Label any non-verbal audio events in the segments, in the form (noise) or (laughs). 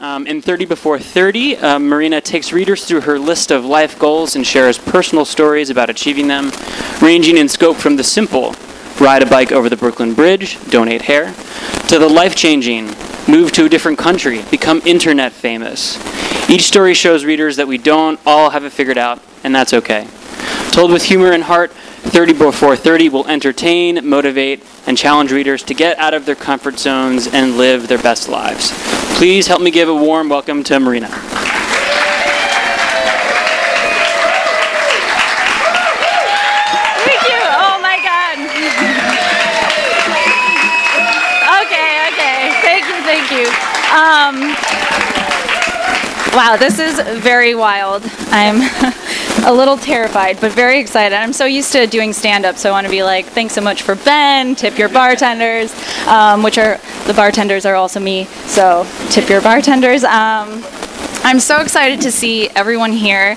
Um, in 30 Before 30, uh, Marina takes readers through her list of life goals and shares personal stories about achieving them, ranging in scope from the simple ride a bike over the Brooklyn Bridge, donate hair, to the life changing move to a different country, become internet famous. Each story shows readers that we don't all have it figured out, and that's okay. Told with humor and heart, 30 Before 30 will entertain, motivate, and challenge readers to get out of their comfort zones and live their best lives. Please help me give a warm welcome to Marina. Thank you. Oh my God. okay, okay. Thank you, thank you. Um, wow, this is very wild. I'm (laughs) a little terrified, but very excited. I'm so used to doing stand up, so I want to be like, thanks so much for Ben, tip your bartenders, um, which are the bartenders are also me, so tip your bartenders. Um, I'm so excited to see everyone here.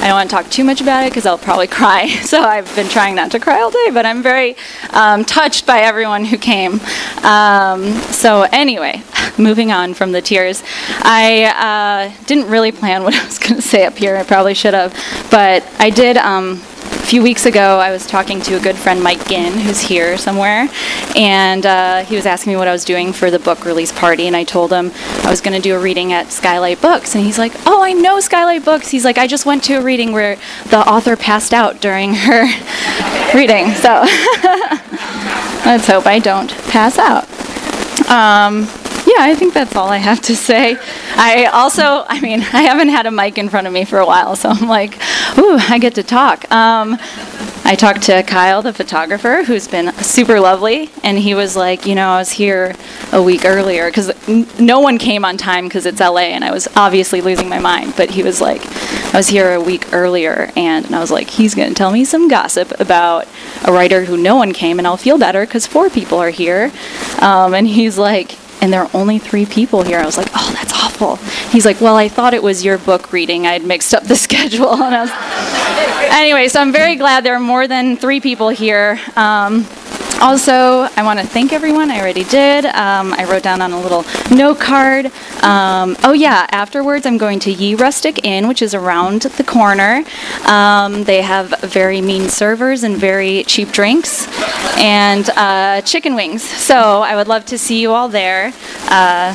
I don't want to talk too much about it because I'll probably (laughs) cry. So I've been trying not to cry all day, but I'm very um, touched by everyone who came. Um, so, anyway, (laughs) moving on from the tears. I uh, didn't really plan (laughs) what I was going to say up here. I probably should have. But I did. Um, a few weeks ago, I was talking to a good friend, Mike Ginn, who's here somewhere, and uh, he was asking me what I was doing for the book release party, and I told him I was going to do a reading at Skylight Books, and he's like, "Oh, I know Skylight Books." He's like, "I just went to a reading where the author passed out during her (laughs) reading, so (laughs) let's hope I don't pass out." Um, yeah, I think that's all I have to say. I also, I mean, I haven't had a mic in front of me for a while, so I'm like, ooh, I get to talk. Um, I talked to Kyle, the photographer, who's been super lovely, and he was like, you know, I was here a week earlier because no one came on time because it's LA, and I was obviously losing my mind. But he was like, I was here a week earlier, and, and I was like, he's going to tell me some gossip about a writer who no one came, and I'll feel better because four people are here. Um, and he's like, and there are only three people here. I was like, oh, that's awful. He's like, well, I thought it was your book reading. I had mixed up the (laughs) schedule. And I was... anyway, so I'm very glad there are more than three people here. Um, also, I want to thank everyone. I already did. Um, I wrote down on a little note card. Um, oh, yeah, afterwards, I'm going to Ye Rustic Inn, which is around the corner. Um, they have very mean servers and very cheap drinks and uh, chicken wings. So I would love to see you all there. Uh,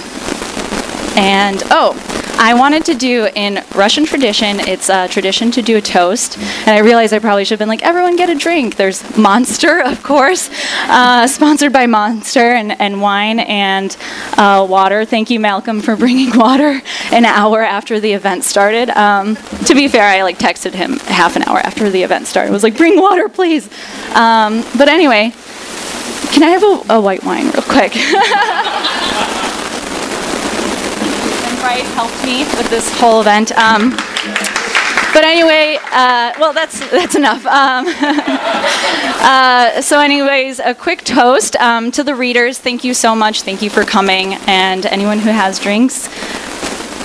and oh, I wanted to do in Russian tradition, it's a tradition to do a toast. And I realized I probably should have been like, everyone get a drink. There's Monster, (laughs) of course, uh, sponsored by Monster and, and wine and uh, water. Thank you, Malcolm, for bringing (laughs) water an hour after the event started. Um, to be fair, I like texted him half an hour after the event started. I was like, bring water, please. Um, but anyway, can I have a, a white wine real quick? (laughs) Bright helped me with this whole event. Um, but anyway, uh, well, that's that's enough. Um, (laughs) uh, so, anyways, a quick toast um, to the readers. Thank you so much. Thank you for coming, and anyone who has drinks,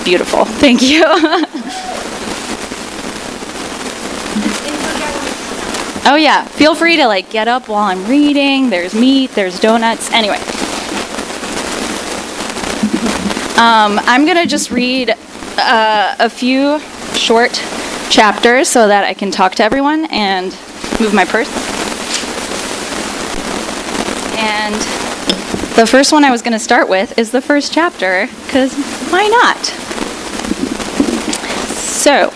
beautiful. Thank you. (laughs) oh yeah, feel free to like get up while I'm reading. There's meat. There's donuts. Anyway. Um, I'm going to just read uh, a few short chapters so that I can talk to everyone and move my purse. And the first one I was going to start with is the first chapter, because why not? So,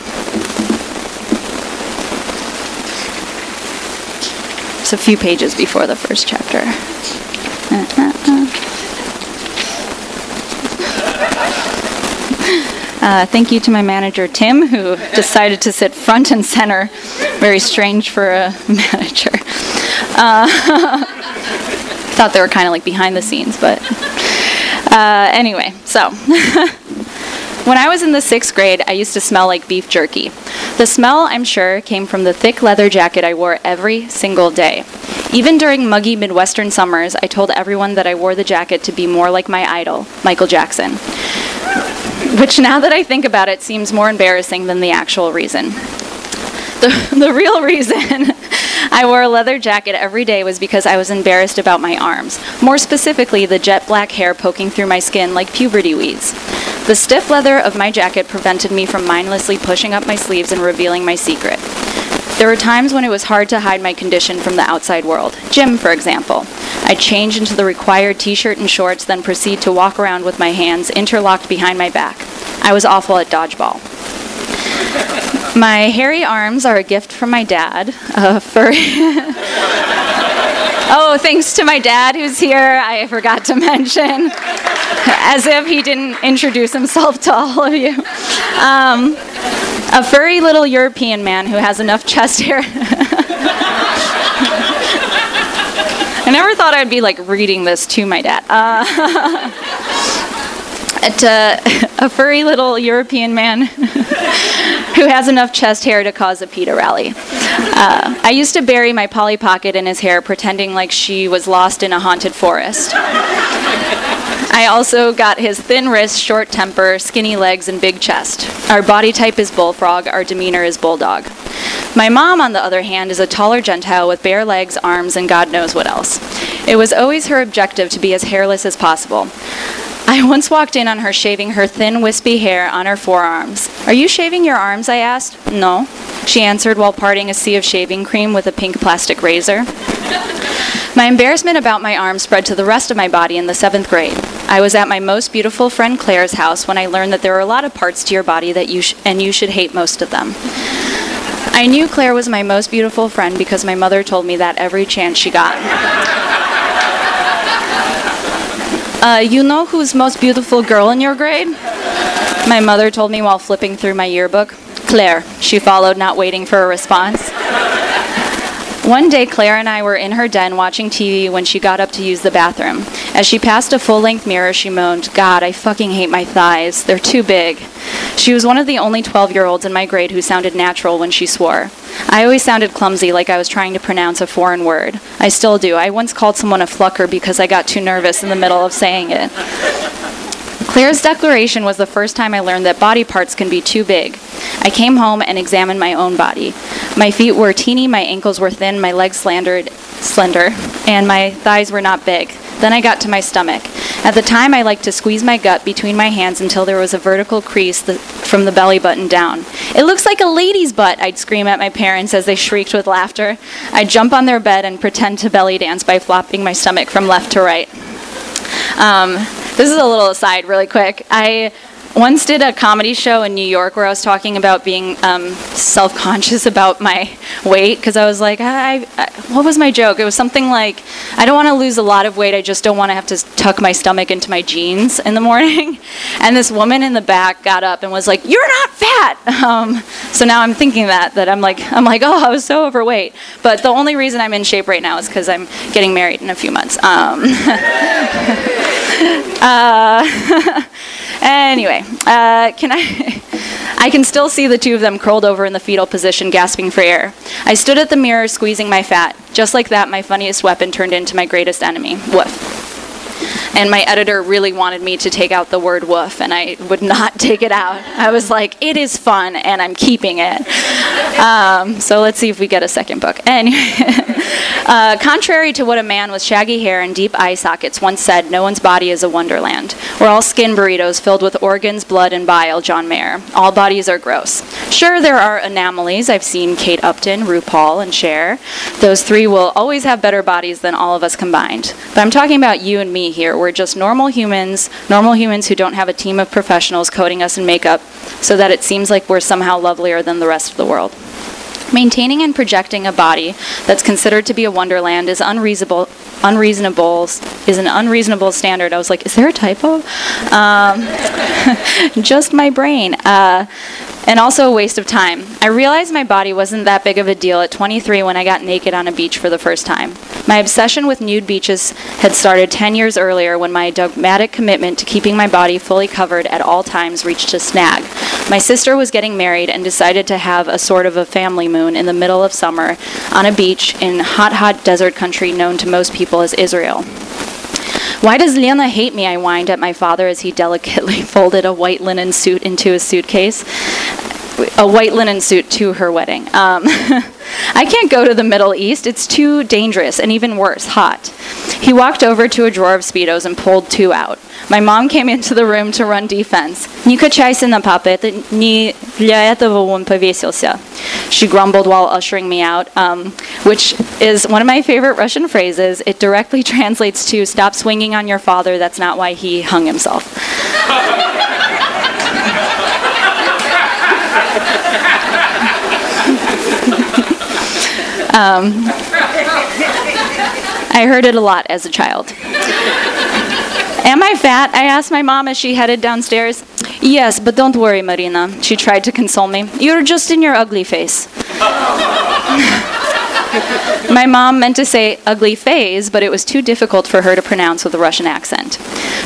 it's a few pages before the first chapter. Uh, thank you to my manager, Tim, who decided to sit front and center. Very strange for a (laughs) manager. Uh, (laughs) thought they were kind of like behind the scenes, but uh, anyway, so. (laughs) When I was in the sixth grade, I used to smell like beef jerky. The smell, I'm sure, came from the thick leather jacket I wore every single day. Even during muggy Midwestern summers, I told everyone that I wore the jacket to be more like my idol, Michael Jackson. (laughs) Which, now that I think about it, seems more embarrassing than the actual reason. The, (laughs) the real reason (laughs) I wore a leather jacket every day was because I was embarrassed about my arms. More specifically, the jet black hair poking through my skin like puberty weeds. The stiff leather of my jacket prevented me from mindlessly pushing up my sleeves and revealing my secret. There were times when it was hard to hide my condition from the outside world. Gym, for example. I'd change into the required t shirt and shorts, then proceed to walk around with my hands interlocked behind my back. I was awful at dodgeball. My hairy arms are a gift from my dad. A furry. (laughs) oh, thanks to my dad who's here. I forgot to mention, as if he didn't introduce himself to all of you. Um, a furry little European man who has enough chest hair. I never thought I'd be like reading this to my dad. Uh, (laughs) uh, (laughs) a furry little European man (laughs) who has enough chest hair to cause a PETA rally. Uh, I used to bury my Polly Pocket in his hair, pretending like she was lost in a haunted forest. I also got his thin wrist, short temper, skinny legs, and big chest. Our body type is bullfrog, our demeanor is bulldog. My mom, on the other hand, is a taller Gentile with bare legs, arms, and God knows what else. It was always her objective to be as hairless as possible. I once walked in on her shaving her thin, wispy hair on her forearms. Are you shaving your arms? I asked. No, she answered while parting a sea of shaving cream with a pink plastic razor. My embarrassment about my arms spread to the rest of my body in the seventh grade. I was at my most beautiful friend Claire's house when I learned that there are a lot of parts to your body that you sh- and you should hate most of them. I knew Claire was my most beautiful friend because my mother told me that every chance she got. Uh, you know who's most beautiful girl in your grade? My mother told me while flipping through my yearbook. Claire, she followed, not waiting for a response. One day, Claire and I were in her den watching TV when she got up to use the bathroom. As she passed a full length mirror, she moaned, God, I fucking hate my thighs. They're too big. She was one of the only 12 year olds in my grade who sounded natural when she swore. I always sounded clumsy, like I was trying to pronounce a foreign word. I still do. I once called someone a flucker because I got too nervous in the middle of saying it. Claire's declaration was the first time I learned that body parts can be too big. I came home and examined my own body. My feet were teeny, my ankles were thin, my legs slandered, slender, and my thighs were not big. Then I got to my stomach. At the time, I liked to squeeze my gut between my hands until there was a vertical crease from the belly button down. It looks like a lady's butt, I'd scream at my parents as they shrieked with laughter. I'd jump on their bed and pretend to belly dance by flopping my stomach from left to right. Um, this is a little aside, really quick. I once did a comedy show in New York where I was talking about being um, self conscious (laughs) about my weight because I was like, I, I, what was my joke? It was something like, I don't want to lose a lot of weight, I just don't want to have to tuck my stomach into my jeans in the morning. (laughs) And this woman in the back got up and was like, You're not fat. (laughs) Um, so now I'm thinking that, that I'm like, I'm like, oh, I was so overweight. But the only reason I'm in shape right now is because I'm getting married in a few months. Um, uh, anyway, uh, can I? (laughs) I can still see the two of them curled over in the fetal position, gasping for air. I stood at the mirror, squeezing my fat. Just like that, my funniest weapon turned into my greatest enemy. Woof. And my editor really wanted me to take out the word woof, and I would not (laughs) take it out. I was like, it is fun, and I'm keeping it. Um, so let's see if we get a second book. Anyway, (laughs) uh, contrary to what a man with shaggy hair and deep eye sockets once said, no one's body is a wonderland. We're all skin burritos filled with organs, blood, and bile, John Mayer. All bodies are gross. Sure, there are anomalies. I've seen Kate Upton, RuPaul, and Cher. Those three will always have better bodies than all of us combined. But I'm talking about you and me here. We're just normal humans, normal humans who don't have a team of professionals coating us in makeup so that it seems like we're somehow lovelier than the rest of the world. Maintaining and projecting a body that's considered to be a wonderland is unreasonable. Unreasonable is an unreasonable standard. I was like, is there a typo? Um, (laughs) just my brain. Uh, and also a waste of time. I realized my body wasn't that big of a deal at 23 when I got naked on a beach for the first time. My obsession with nude beaches had started 10 years earlier when my dogmatic commitment to keeping my body fully covered at all times reached a snag. My sister was getting married and decided to have a sort of a family moon in the middle of summer on a beach in hot, hot desert country known to most people as Israel. Why does Lena hate me? I whined at my father as he delicately (laughs) folded a white linen suit into a suitcase. A white linen suit to her wedding. Um, (laughs) I can't go to the Middle East. It's too dangerous and even worse, hot. He walked over to a drawer of Speedos and pulled two out. My mom came into the room to run defense. Не качайся на папа, это не для этого он повесился. She grumbled while ushering me out, um, which is one of my favorite Russian phrases. It directly translates (laughs) to stop swinging on your father, that's not why he hung himself. (laughs) Um, I heard it a lot as a child. Am I fat? I asked my mom as she headed downstairs. Yes, but don't worry, Marina. She tried to console me. You're just in your ugly face. My mom meant to say ugly phase, but it was too difficult for her to pronounce with a Russian accent.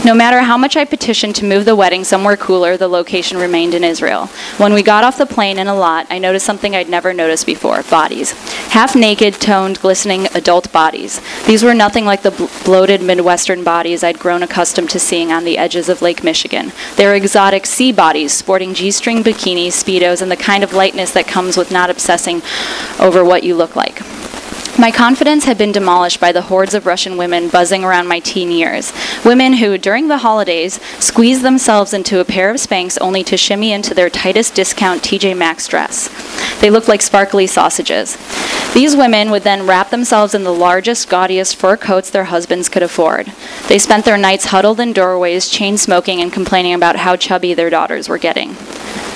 No matter how much I petitioned to move the wedding somewhere cooler, the location remained in Israel. When we got off the plane in Eilat, I noticed something I'd never noticed before bodies. Half naked, toned, glistening adult bodies. These were nothing like the bl- bloated Midwestern bodies I'd grown accustomed to seeing on the edges of Lake Michigan. They were exotic sea bodies, sporting G string bikinis, Speedos, and the kind of lightness that comes with not obsessing over what you look like. My confidence had been demolished by the hordes of Russian women buzzing around my teen years. Women who, during the holidays, squeezed themselves into a pair of Spanx only to shimmy into their tightest discount TJ Maxx dress. They looked like sparkly sausages. These women would then wrap themselves in the largest, gaudiest fur coats their husbands could afford. They spent their nights huddled in doorways, chain smoking, and complaining about how chubby their daughters were getting.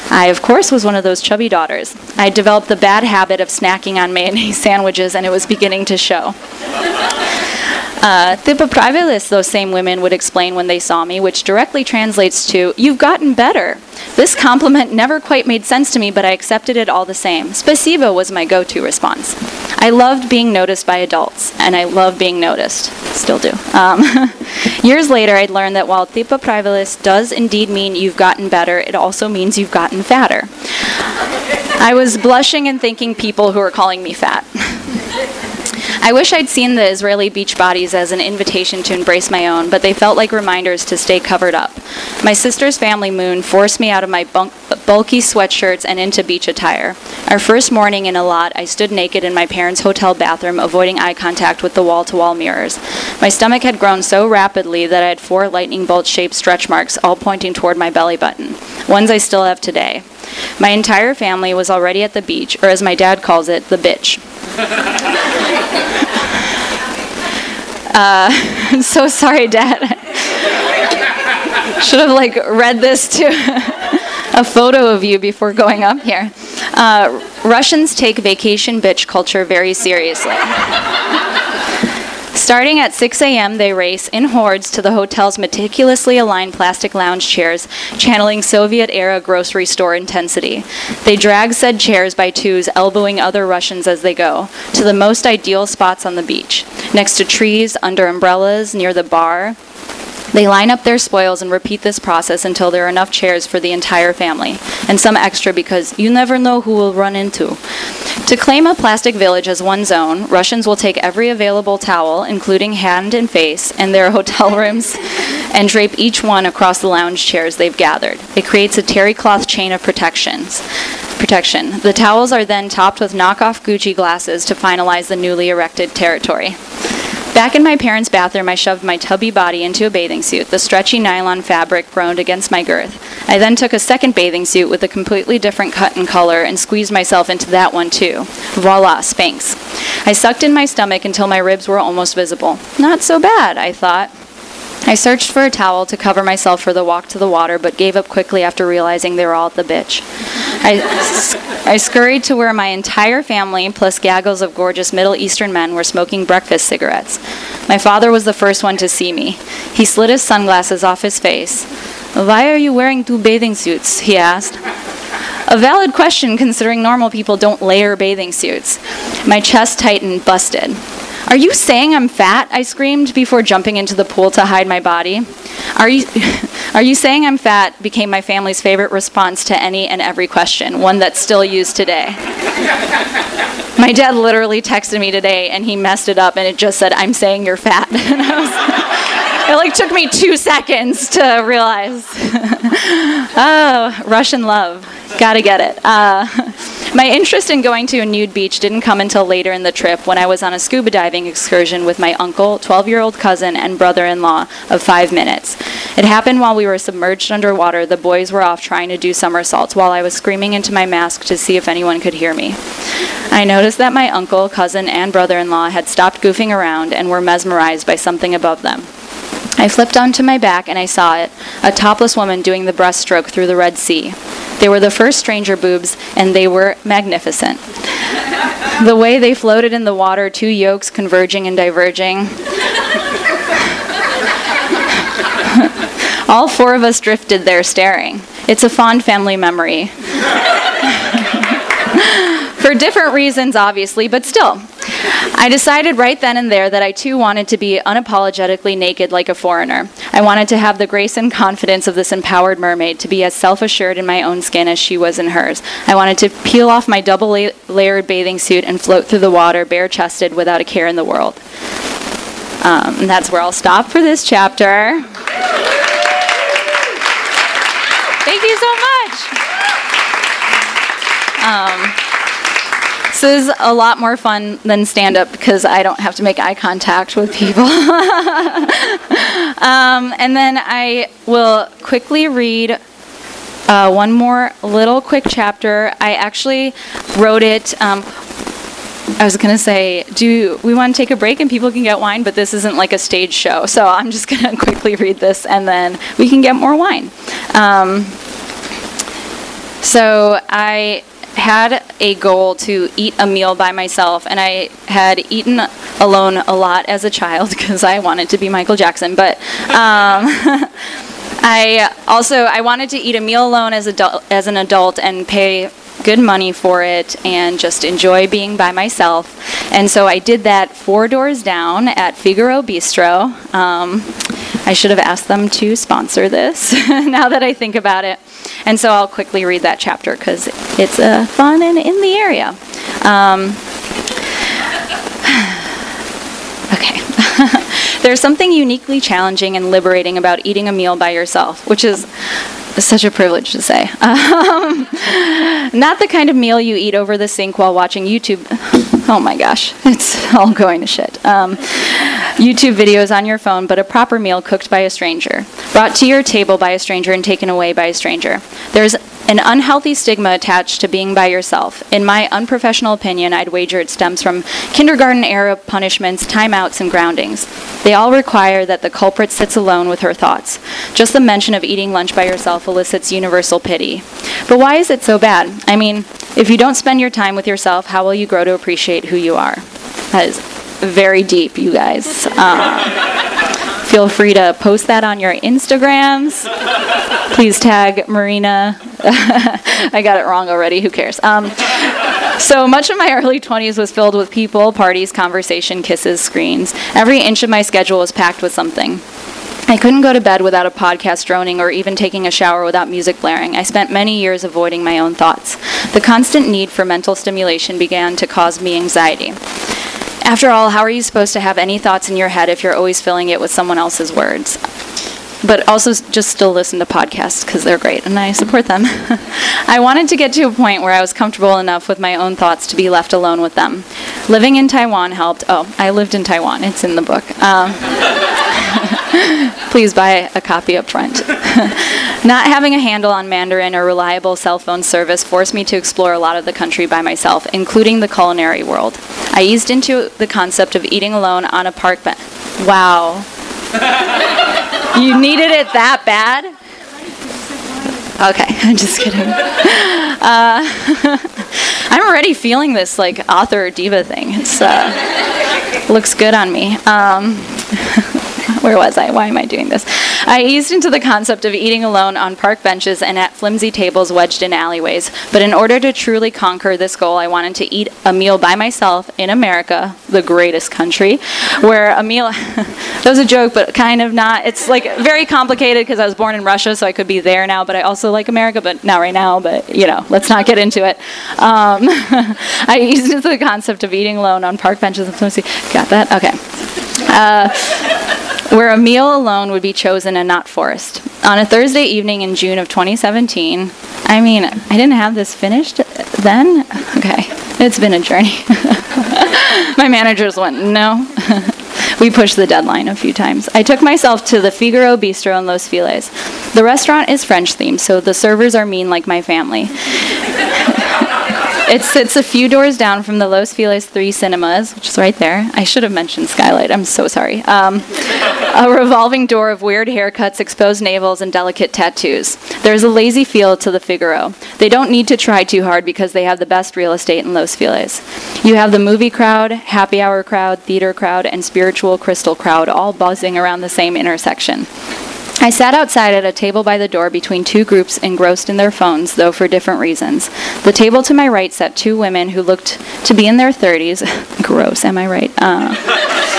I, of course, was one of those chubby daughters. I developed the bad habit of snacking on mayonnaise (laughs) sandwiches, and it was beginning to show. Uh, Thipapravilis, those same women would explain when they saw me, which directly translates to, You've gotten better. This compliment never quite made sense to me, but I accepted it all the same. Spasibo was my go to response. I loved being noticed by adults, and I love being noticed. Still do. Um, (laughs) years later, I'd learned that while Thipapravilis does indeed mean you've gotten better, it also means you've gotten fatter. I was blushing and thanking people who were calling me fat. (laughs) I wish I'd seen the Israeli beach bodies as an invitation to embrace my own, but they felt like reminders to stay covered up. My sister's family moon forced me out of my bunk, bulky sweatshirts and into beach attire. Our first morning in Eilat, I stood naked in my parents' hotel bathroom, avoiding eye contact with the wall to wall mirrors. My stomach had grown so rapidly that I had four lightning bolt shaped stretch marks, all pointing toward my belly button, ones I still have today. My entire family was already at the beach, or as my dad calls it, the bitch. (laughs) Uh, I'm (laughs) so sorry, Dad. Should have like read this to (laughs) a photo of you before going up here. Uh, Russians take vacation bitch culture very seriously. Starting at 6 a.m., they race in hordes to the hotel's meticulously aligned plastic lounge chairs, channeling Soviet era grocery store intensity. They drag said chairs by twos, elbowing other Russians as they go, to the most ideal spots on the beach next to trees, under umbrellas, near the bar. They line up their spoils and repeat this process until there are enough chairs for the entire family, and some extra because you never know who will run into. To claim a plastic village as one's own, Russians will take every available towel, including hand and face, and their (laughs) hotel rooms, and drape each one across the lounge chairs they've gathered. It creates a terry cloth chain of protections. Protection. The towels are then topped with knockoff Gucci glasses to finalize the newly erected territory. Back in my parents' bathroom, I shoved my tubby body into a bathing suit. The stretchy nylon fabric groaned against my girth. I then took a second bathing suit with a completely different cut and color and squeezed myself into that one too. Voila, Spanx. I sucked in my stomach until my ribs were almost visible. Not so bad, I thought. I searched for a towel to cover myself for the walk to the water, but gave up quickly after realizing they were all at the bitch. I, I scurried to where my entire family, plus gaggles of gorgeous Middle Eastern men, were smoking breakfast cigarettes. My father was the first one to see me. He slid his sunglasses off his face. Why are you wearing two bathing suits? he asked. A valid question considering normal people don't layer bathing suits. My chest tightened, busted. Are you saying I'm fat? I screamed before jumping into the pool to hide my body. Are you, (laughs) are you saying I'm fat became my family's favorite response to any and every question, one that's still used today. (laughs) my dad literally texted me today and he messed it up and it just said, I'm saying you're fat. (laughs) it like took me two seconds to realize. oh, Russian love. Gotta get it. Uh, my interest in going to a nude beach didn't come until later in the trip when I was on a scuba diving excursion with my uncle, 12 year old cousin, and brother in law of five minutes. It happened while we were submerged underwater. The boys were off trying to do somersaults while I was screaming into my mask to see if anyone could hear me. I noticed that my uncle, cousin, and brother in law had stopped goofing around and were mesmerized by something above them. I flipped onto my back and I saw it a topless woman doing the breaststroke through the Red Sea. They were the first stranger boobs, and they were magnificent. the way they floated in the water, two yolks converging and diverging. (laughs) All four of us drifted there staring. It's a fond family memory. (laughs) For different reasons, obviously, but still. I decided right then and there that I too wanted to be unapologetically naked like a foreigner. I wanted to have the grace and confidence of this empowered mermaid, to be as self assured in my own skin as she was in hers. I wanted to peel off my double la- layered bathing suit and float through the water bare chested without a care in the world. Um, and that's where I'll stop for this chapter. Thank you so much. Um, this is a lot more fun than stand up because I don't have to make eye contact with people. (laughs) um, and then I will quickly read uh, one more little quick chapter. I actually wrote it. Um, I was to say, do we want to take a break and people can get wine? But this isn't like a stage show. So I'm just to (laughs) quickly read this and then we can get more wine. Um, so I had a goal to eat a meal by myself, and I had eaten alone a lot as a child (laughs) because I wanted to be Michael Jackson. But um, (laughs) I also I wanted to eat a meal alone as adult as an adult and pay good money for it and just enjoy being by myself. And so I did that four doors down at Figaro Bistro. Um, I should have asked them to sponsor this (laughs) now that I think about it. And so I'll quickly read that chapter because it's uh, fun and in the area. Um, (sighs) okay. (laughs) There's something uniquely challenging and liberating about eating a meal by yourself, which is such a privilege to say. (laughs) Um, not the kind of meal you eat over the sink while watching YouTube. (sighs) Oh my gosh, it's all going to shit. Um, YouTube videos on your phone, but a proper meal cooked by a stranger, brought to your table by a stranger and taken away by a stranger. There's an unhealthy stigma attached to being by yourself. In my unprofessional opinion, I'd wager it stems from kindergarten era punishments, timeouts, and groundings. They all require that the culprit sits alone with her thoughts. Just the mention of eating lunch by yourself elicits universal pity. But why is it so bad? I mean, if you don't spend your time with yourself, how will you grow to appreciate who you are? That is very deep, you guys. Uh, feel free to post that on your Instagrams. Please tag Marina. (laughs) I got it wrong already. Who cares? Um, so much of my early 20s was filled with people, parties, conversation, kisses, screens. Every inch of my schedule was packed with something. I couldn't go to bed without a podcast droning or even taking a shower without music blaring. I spent many years avoiding my own thoughts. The constant need for mental stimulation began to cause me anxiety. After all, how are you supposed to have any thoughts in your head if you're always filling it with someone else's words? But also just still listen to podcasts because they're great and I support them. (laughs) I wanted to get to a point where I was comfortable enough with my own thoughts to be left alone with them. Living in Taiwan helped. Oh, I lived in Taiwan. It's in the book. Um, (laughs) please buy a copy up front. (laughs) Not having a handle on Mandarin or reliable cell phone service forced me to explore a lot of the country by myself, including the culinary world. I eased into the concept of eating alone on a park bench. Wow. (laughs) you needed it that bad? Okay, (laughs) I'm just kidding. Uh, (laughs) I'm already feeling this like author diva thing. It's uh, looks good on me. Um, (laughs) where was I? Why am I doing this? I eased into the concept of eating alone on park benches and at flimsy tables wedged in alleyways. But in order to truly conquer this goal, I wanted to eat a meal by myself in America, the greatest country, where a meal, (laughs) that was a joke, but kind of not. It's like very complicated because I was born in Russia, so I could be there now, but I also like America, but not right now, but you know, let's not get into it. Um, (laughs) I eased into the concept of eating alone on park benches and flimsy. Got that? Okay. Uh, where a meal alone would be chosen and not forced. On a Thursday evening in June of 2017, I mean, I didn't have this finished then? Okay, it's been a journey. (laughs) My managers went, no. (laughs) we pushed the deadline a few times. I took myself to the Figaro Bistro in Los Feliz. The restaurant is French themed, so the servers are mean like my family. It sits a few doors down from the Los Feliz 3 cinemas, which is right there. I should have mentioned Skylight. I'm so sorry. Um, a revolving door of weird haircuts, exposed navels, and delicate tattoos. There's a lazy feel to the Figaro. They don't need to try too hard because they have the best real estate in Los Feliz. You have the movie crowd, happy hour crowd, theater crowd, and spiritual crystal crowd all buzzing around the same intersection. I sat outside at a table by the door between two groups engrossed in their phones, though for different reasons. The table to my right sat two women who looked to be in their 30s. (laughs) Gross, am I right? Uh, (laughs)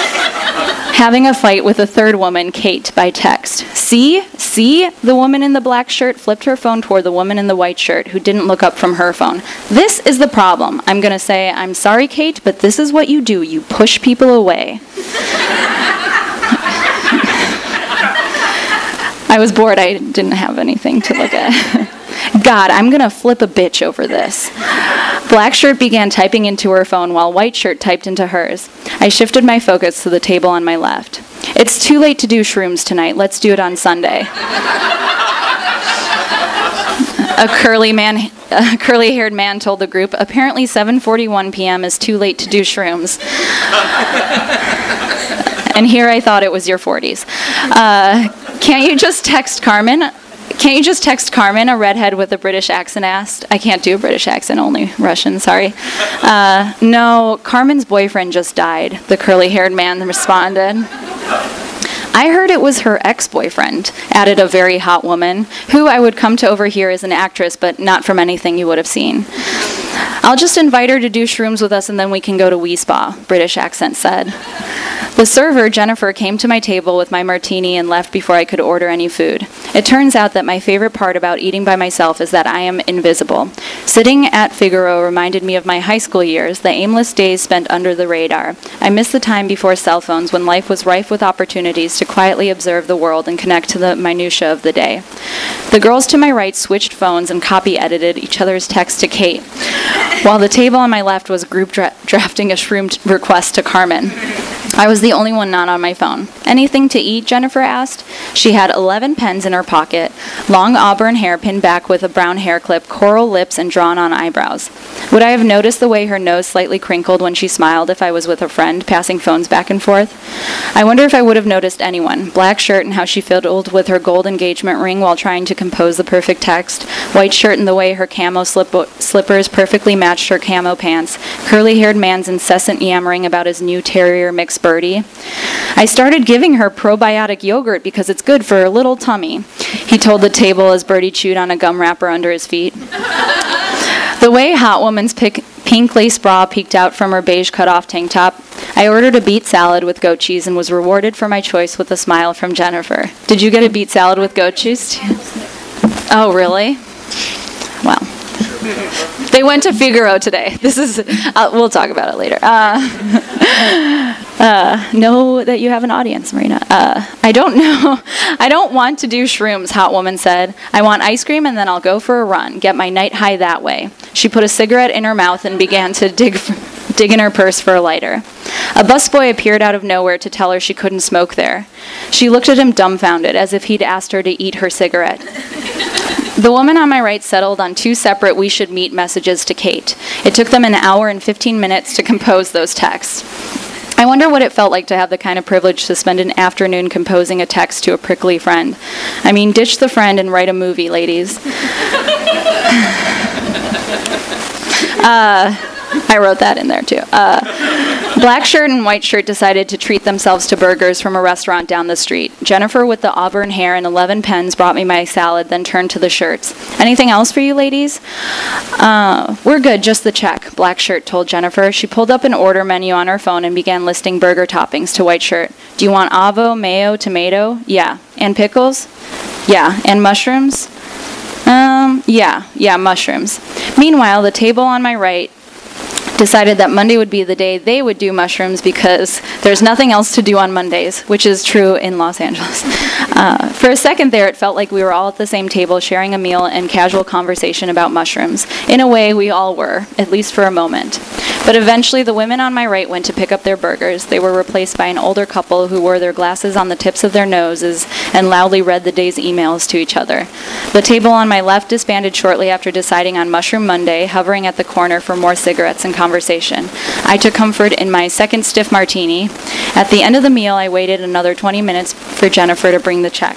having a fight with a third woman, Kate, by text. See? See? The woman in the black shirt flipped her phone toward the woman in the white shirt, who didn't look up from her phone. This is the problem. I'm going to say, I'm sorry, Kate, but this is what you do. You push people away. (laughs) I was bored. I didn't have anything to look at. (laughs) God, I'm going to flip a bitch over this. Black shirt began typing into her phone while white shirt typed into hers. I shifted my focus to the table on my left. It's too late to do shrooms tonight. Let's do it on Sunday. a curly man a curly-haired man told the group apparently 7:41 p.m. is too late to do shrooms (laughs) and here I thought it was your 40s. Uh, can't you just text Carmen? Can't you just text Carmen, a redhead with a British accent asked? I can't do a British accent, only Russian, sorry. Uh, no, Carmen's boyfriend just died, the curly haired man responded. I heard it was her ex boyfriend, added a very hot woman, who I would come to overhear as an actress, but not from anything you would have seen. I'll just invite her to do shrooms with us and then we can go to Wi Spa, British accent said. The server, Jennifer, came to my table with my martini and left before I could order any food. It turns out that my favorite part about eating by myself is that I am invisible. Sitting at Figaro reminded me of my high school years, the aimless days spent under the radar. I miss the time before cell phones when life was rife with opportunities to quietly observe the world and connect to the minutiae of the day. The girls to my right switched phones and copy edited each other's texts to Kate, while the table on my left was group dra- drafting a shroom request to Carmen. I was the only one not on my phone. Anything to eat? Jennifer asked. She had 11 pens in her pocket, long auburn hair pinned back with a brown hair clip, coral lips, and drawn on eyebrows. Would I have noticed the way her nose slightly crinkled when she smiled if I was with a friend, passing phones back and forth? I wonder if I would have noticed anyone. Black shirt and how she fiddled with her gold engagement ring while trying to compose the perfect text, white shirt and the way her camo slip- slippers perfectly matched her camo pants, curly haired man's incessant yammering about his new terrier mix Birdie. I started giving her probiotic yogurt because it's good for her little tummy, he told the table as Bertie chewed on a gum wrapper under his feet. The way Hot Woman's pic- pink lace bra peeked out from her beige cut off tank top, I ordered a beet salad with goat cheese and was rewarded for my choice with a smile from Jennifer. Did you get a beet salad with goat cheese? Oh, really? Well. They went to Figaro today. This is, uh, we'll talk about it later. Uh, uh, know that you have an audience, Marina. Uh, I don't know. (laughs) I don't want to do shrooms, Hot Woman said. I want ice cream and then I'll go for a run, get my night high that way. She put a cigarette in her mouth and began to dig, dig in her purse for a lighter. A busboy appeared out of nowhere to tell her she couldn't smoke there. She looked at him dumbfounded, as if he'd asked her to eat her cigarette. The woman on my right settled on two separate we should meet messages to Kate. It took them an hour and 15 minutes to compose those texts. I wonder what it felt like to have the kind of privilege to spend an afternoon composing a text to a prickly friend. I mean, ditch the friend and write a movie, ladies. (laughs) uh, I wrote that in there too. Uh, Black shirt and white shirt decided to treat themselves to burgers from a restaurant down the street. Jennifer, with the auburn hair and 11 pens, brought me my salad, then turned to the shirts. Anything else for you ladies? Uh, we're good, just the check, Black shirt told Jennifer. She pulled up an order menu on her phone and began listing burger toppings to white shirt. Do you want avo, mayo, tomato? Yeah. And pickles? Yeah. And mushrooms? Um, yeah, yeah, mushrooms. Meanwhile, the table on my right decided that Monday would be the day they would do mushrooms because there's nothing else to do on Mondays, which is true in Los Angeles. Uh, for a second there, it felt like we were all at the same table sharing a meal and casual conversation about mushrooms. In a way, we all were, at least for a moment. But eventually, the women on my right went to pick up their burgers. They were replaced by an older couple who wore their glasses on the tips of their noses and loudly read the day's emails to each other. The table on my left disbanded shortly after deciding on Mushroom Monday, hovering at the corner for more cigarettes and conversation. I took comfort in my second stiff martini. At the end of the meal, I waited another 20 minutes for Jennifer to bring the check.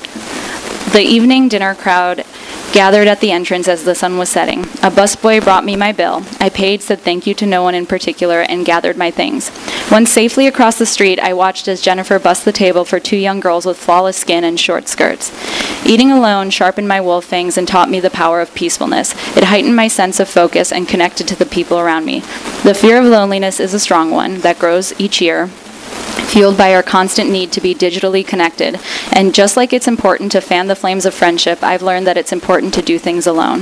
The evening dinner crowd gathered at the entrance as the sun was setting. A busboy brought me my bill. I paid, said thank you to no one in particular, and gathered my things. Once safely across the street, I watched as Jennifer bussed the table for two young girls with flawless skin and short skirts. Eating alone sharpened my wolf fangs and taught me the power of peacefulness. It heightened my sense of focus and connected to the people around me. The fear of loneliness is a strong one that grows each year, fueled by our constant need to be digitally connected. And just like it's important to fan the flames of friendship, I've learned that it's important to do things alone.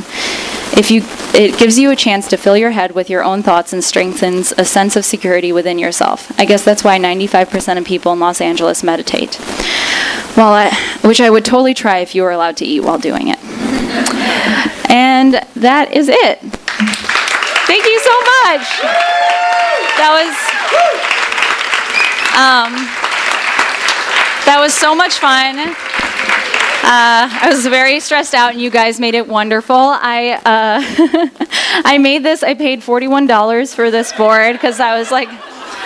If you it gives you a chance to fill your head with your own thoughts and strengthens a sense of security within yourself. I guess that's why 95% of people in Los Angeles meditate. Well, I, which I would totally try if you were allowed to eat while doing it. And that is it. Thank you so much. That was um, that was so much fun. Uh, I was very stressed out, and you guys made it wonderful. I uh, (laughs) I made this. I paid forty one dollars for this board because I was like,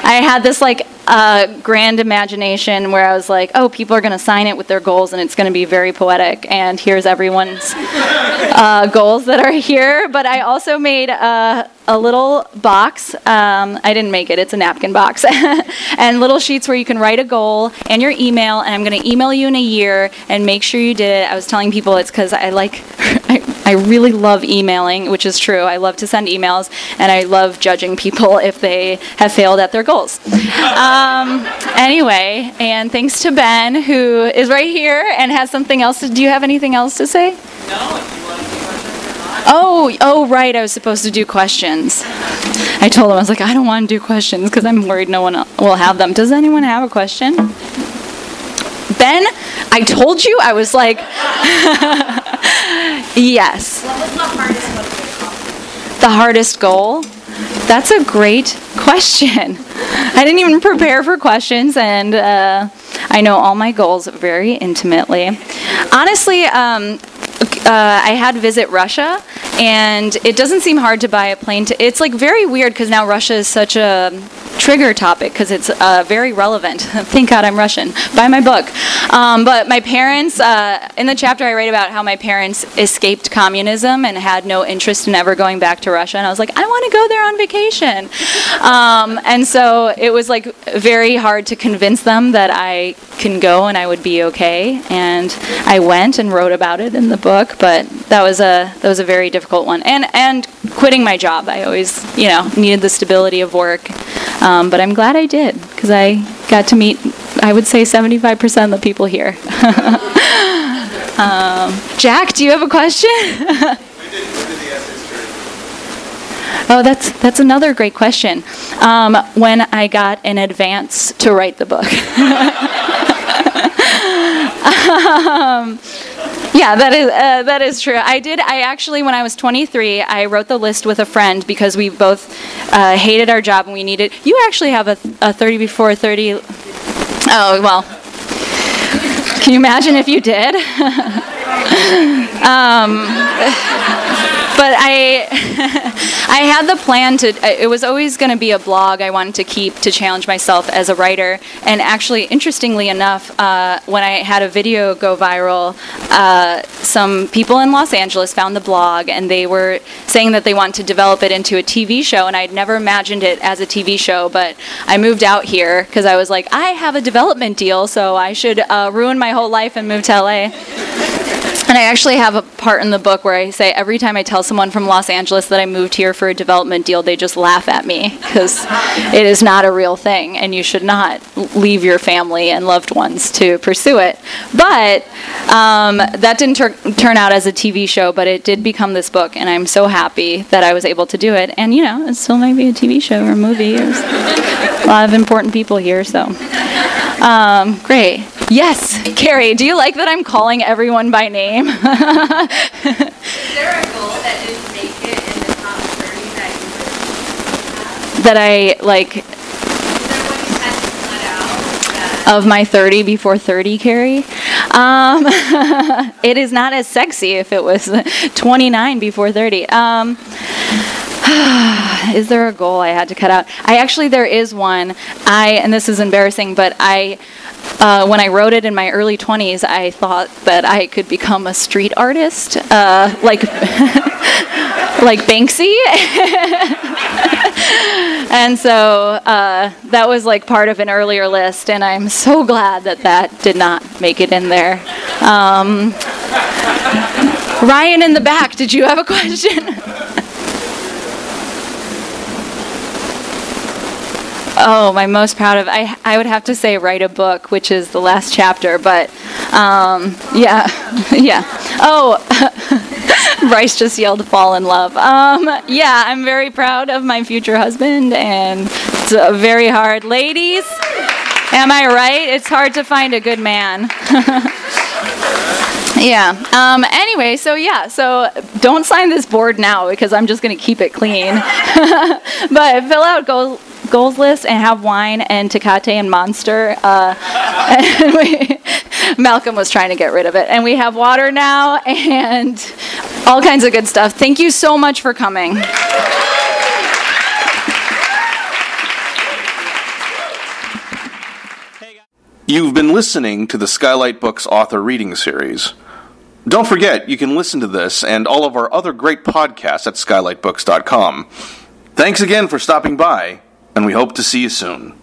I had this like uh, grand imagination where I was like, oh, people are going to sign it with their goals, and it's going to be very poetic. And here's everyone's uh, goals that are here. But I also made a, a little box. Um, I didn't make it, it's a napkin box. (laughs) and little sheets where you can write a goal and your email. And I'm going to email you in a year and make sure you did it. I was telling people it's because I like, (laughs) I, really love emailing, which is true. I love to send emails and I love judging people if they have failed at their goals. Um, anyway, and thanks to Ben, who is right here and has something else. To, do you have anything else to say? No. Oh, oh, right. I was supposed to do questions. I told him I was like, I don't want to do questions because I'm worried no one will have them. Does anyone have a question? Ben, I told you. I was like, (laughs) yes. What was the hardest The hardest goal? That's a great question. (laughs) I didn't even prepare for questions, and uh, I know all my goals very intimately. Honestly, um, uh, I had visit Russia, and it doesn't seem hard to buy a plane. To, it's like very weird because now Russia is such a trigger topic because it's uh, very relevant. (laughs) Thank God I'm Russian. Buy my book. Um, but my parents, uh, in the chapter, I write about how my parents escaped communism and had no interest in ever going back to Russia. And I was like, I want to go there on vacation. Um, and so it was like very hard to convince them that I can go and I would be okay. And I went and wrote about it in the book. But that was a that was a very difficult one. And and quitting my job, I always you know needed the stability of work. Um, but I'm glad I did because I got to meet, I would say, 75% of the people here. (laughs) um, Jack, do you have a question? (laughs) Oh, that's that's another great question. Um, when I got an advance to write the book. (laughs) yeah, that is uh, that is true. I did. I actually, when I was 23, I wrote the list with a friend because we both uh, hated our job and we needed. You actually have a, a 30 before 30. Oh well. Can you imagine if you did? (laughs) um, but I (laughs) I had the plan to. It was always going to be a blog I wanted to keep to challenge myself as a writer. And actually, interestingly enough, uh, when I had a video go viral, uh, some people in Los Angeles found the blog and they were saying that they want to develop it into a TV show. And I'd never imagined it as a TV show, but I moved out here because I was like, I have a development deal, so I should uh, ruin my whole life and move to LA. And I actually have a part in the book where I say every time I tell someone from Los Angeles that I moved here for a development deal, they just laugh at me because it is not a real thing and you should not leave your family and loved ones to pursue it. But um, that didn't tur- turn out as a TV show, but it did become this book, and I'm so happy that I was able to do it. And you know, it still might be a TV show or a movie. There's a lot of important people here, so. Um, great. Yes, Carrie, do you like that I'm calling everyone by name? (laughs) Is there a goal that didn't make it in the top 30 that you that I like Is there one you had to cut out? That of my 30 before 30, Carrie. Um, (laughs) it is not as sexy if it was 29 before 30. Um, (sighs) is there a goal I had to cut out? I actually there is one. I and this is embarrassing, but I uh, when I wrote it in my early 20s, I thought that I could become a street artist, uh, like (laughs) like Banksy. (laughs) and so uh, that was like part of an earlier list, and I'm so glad that that did not make it in there. Um, Ryan in the back, did you have a question? (laughs) Oh, my most proud of I I would have to say write a book, which is the last chapter, but um, yeah, (laughs) yeah. Oh, (laughs) Bryce just yelled "fall in love." Um, yeah, I'm very proud of my future husband, and it's very hard, ladies. Am I right? It's hard to find a good man. (laughs) Yeah. Um, anyway, so yeah, so don't sign this board now because I'm just going to keep it clean. but fill out goal, goals list and have wine and Tecate and Monster. Uh, (laughs) and we, Malcolm was trying to get rid of it. And we have water now and all kinds of good stuff. Thank you so much for coming. You've been listening to the Skylight Books author reading series. Don't forget, you can listen to this and all of our other great podcasts at skylightbooks.com. Thanks again for stopping by, and we hope to see you soon.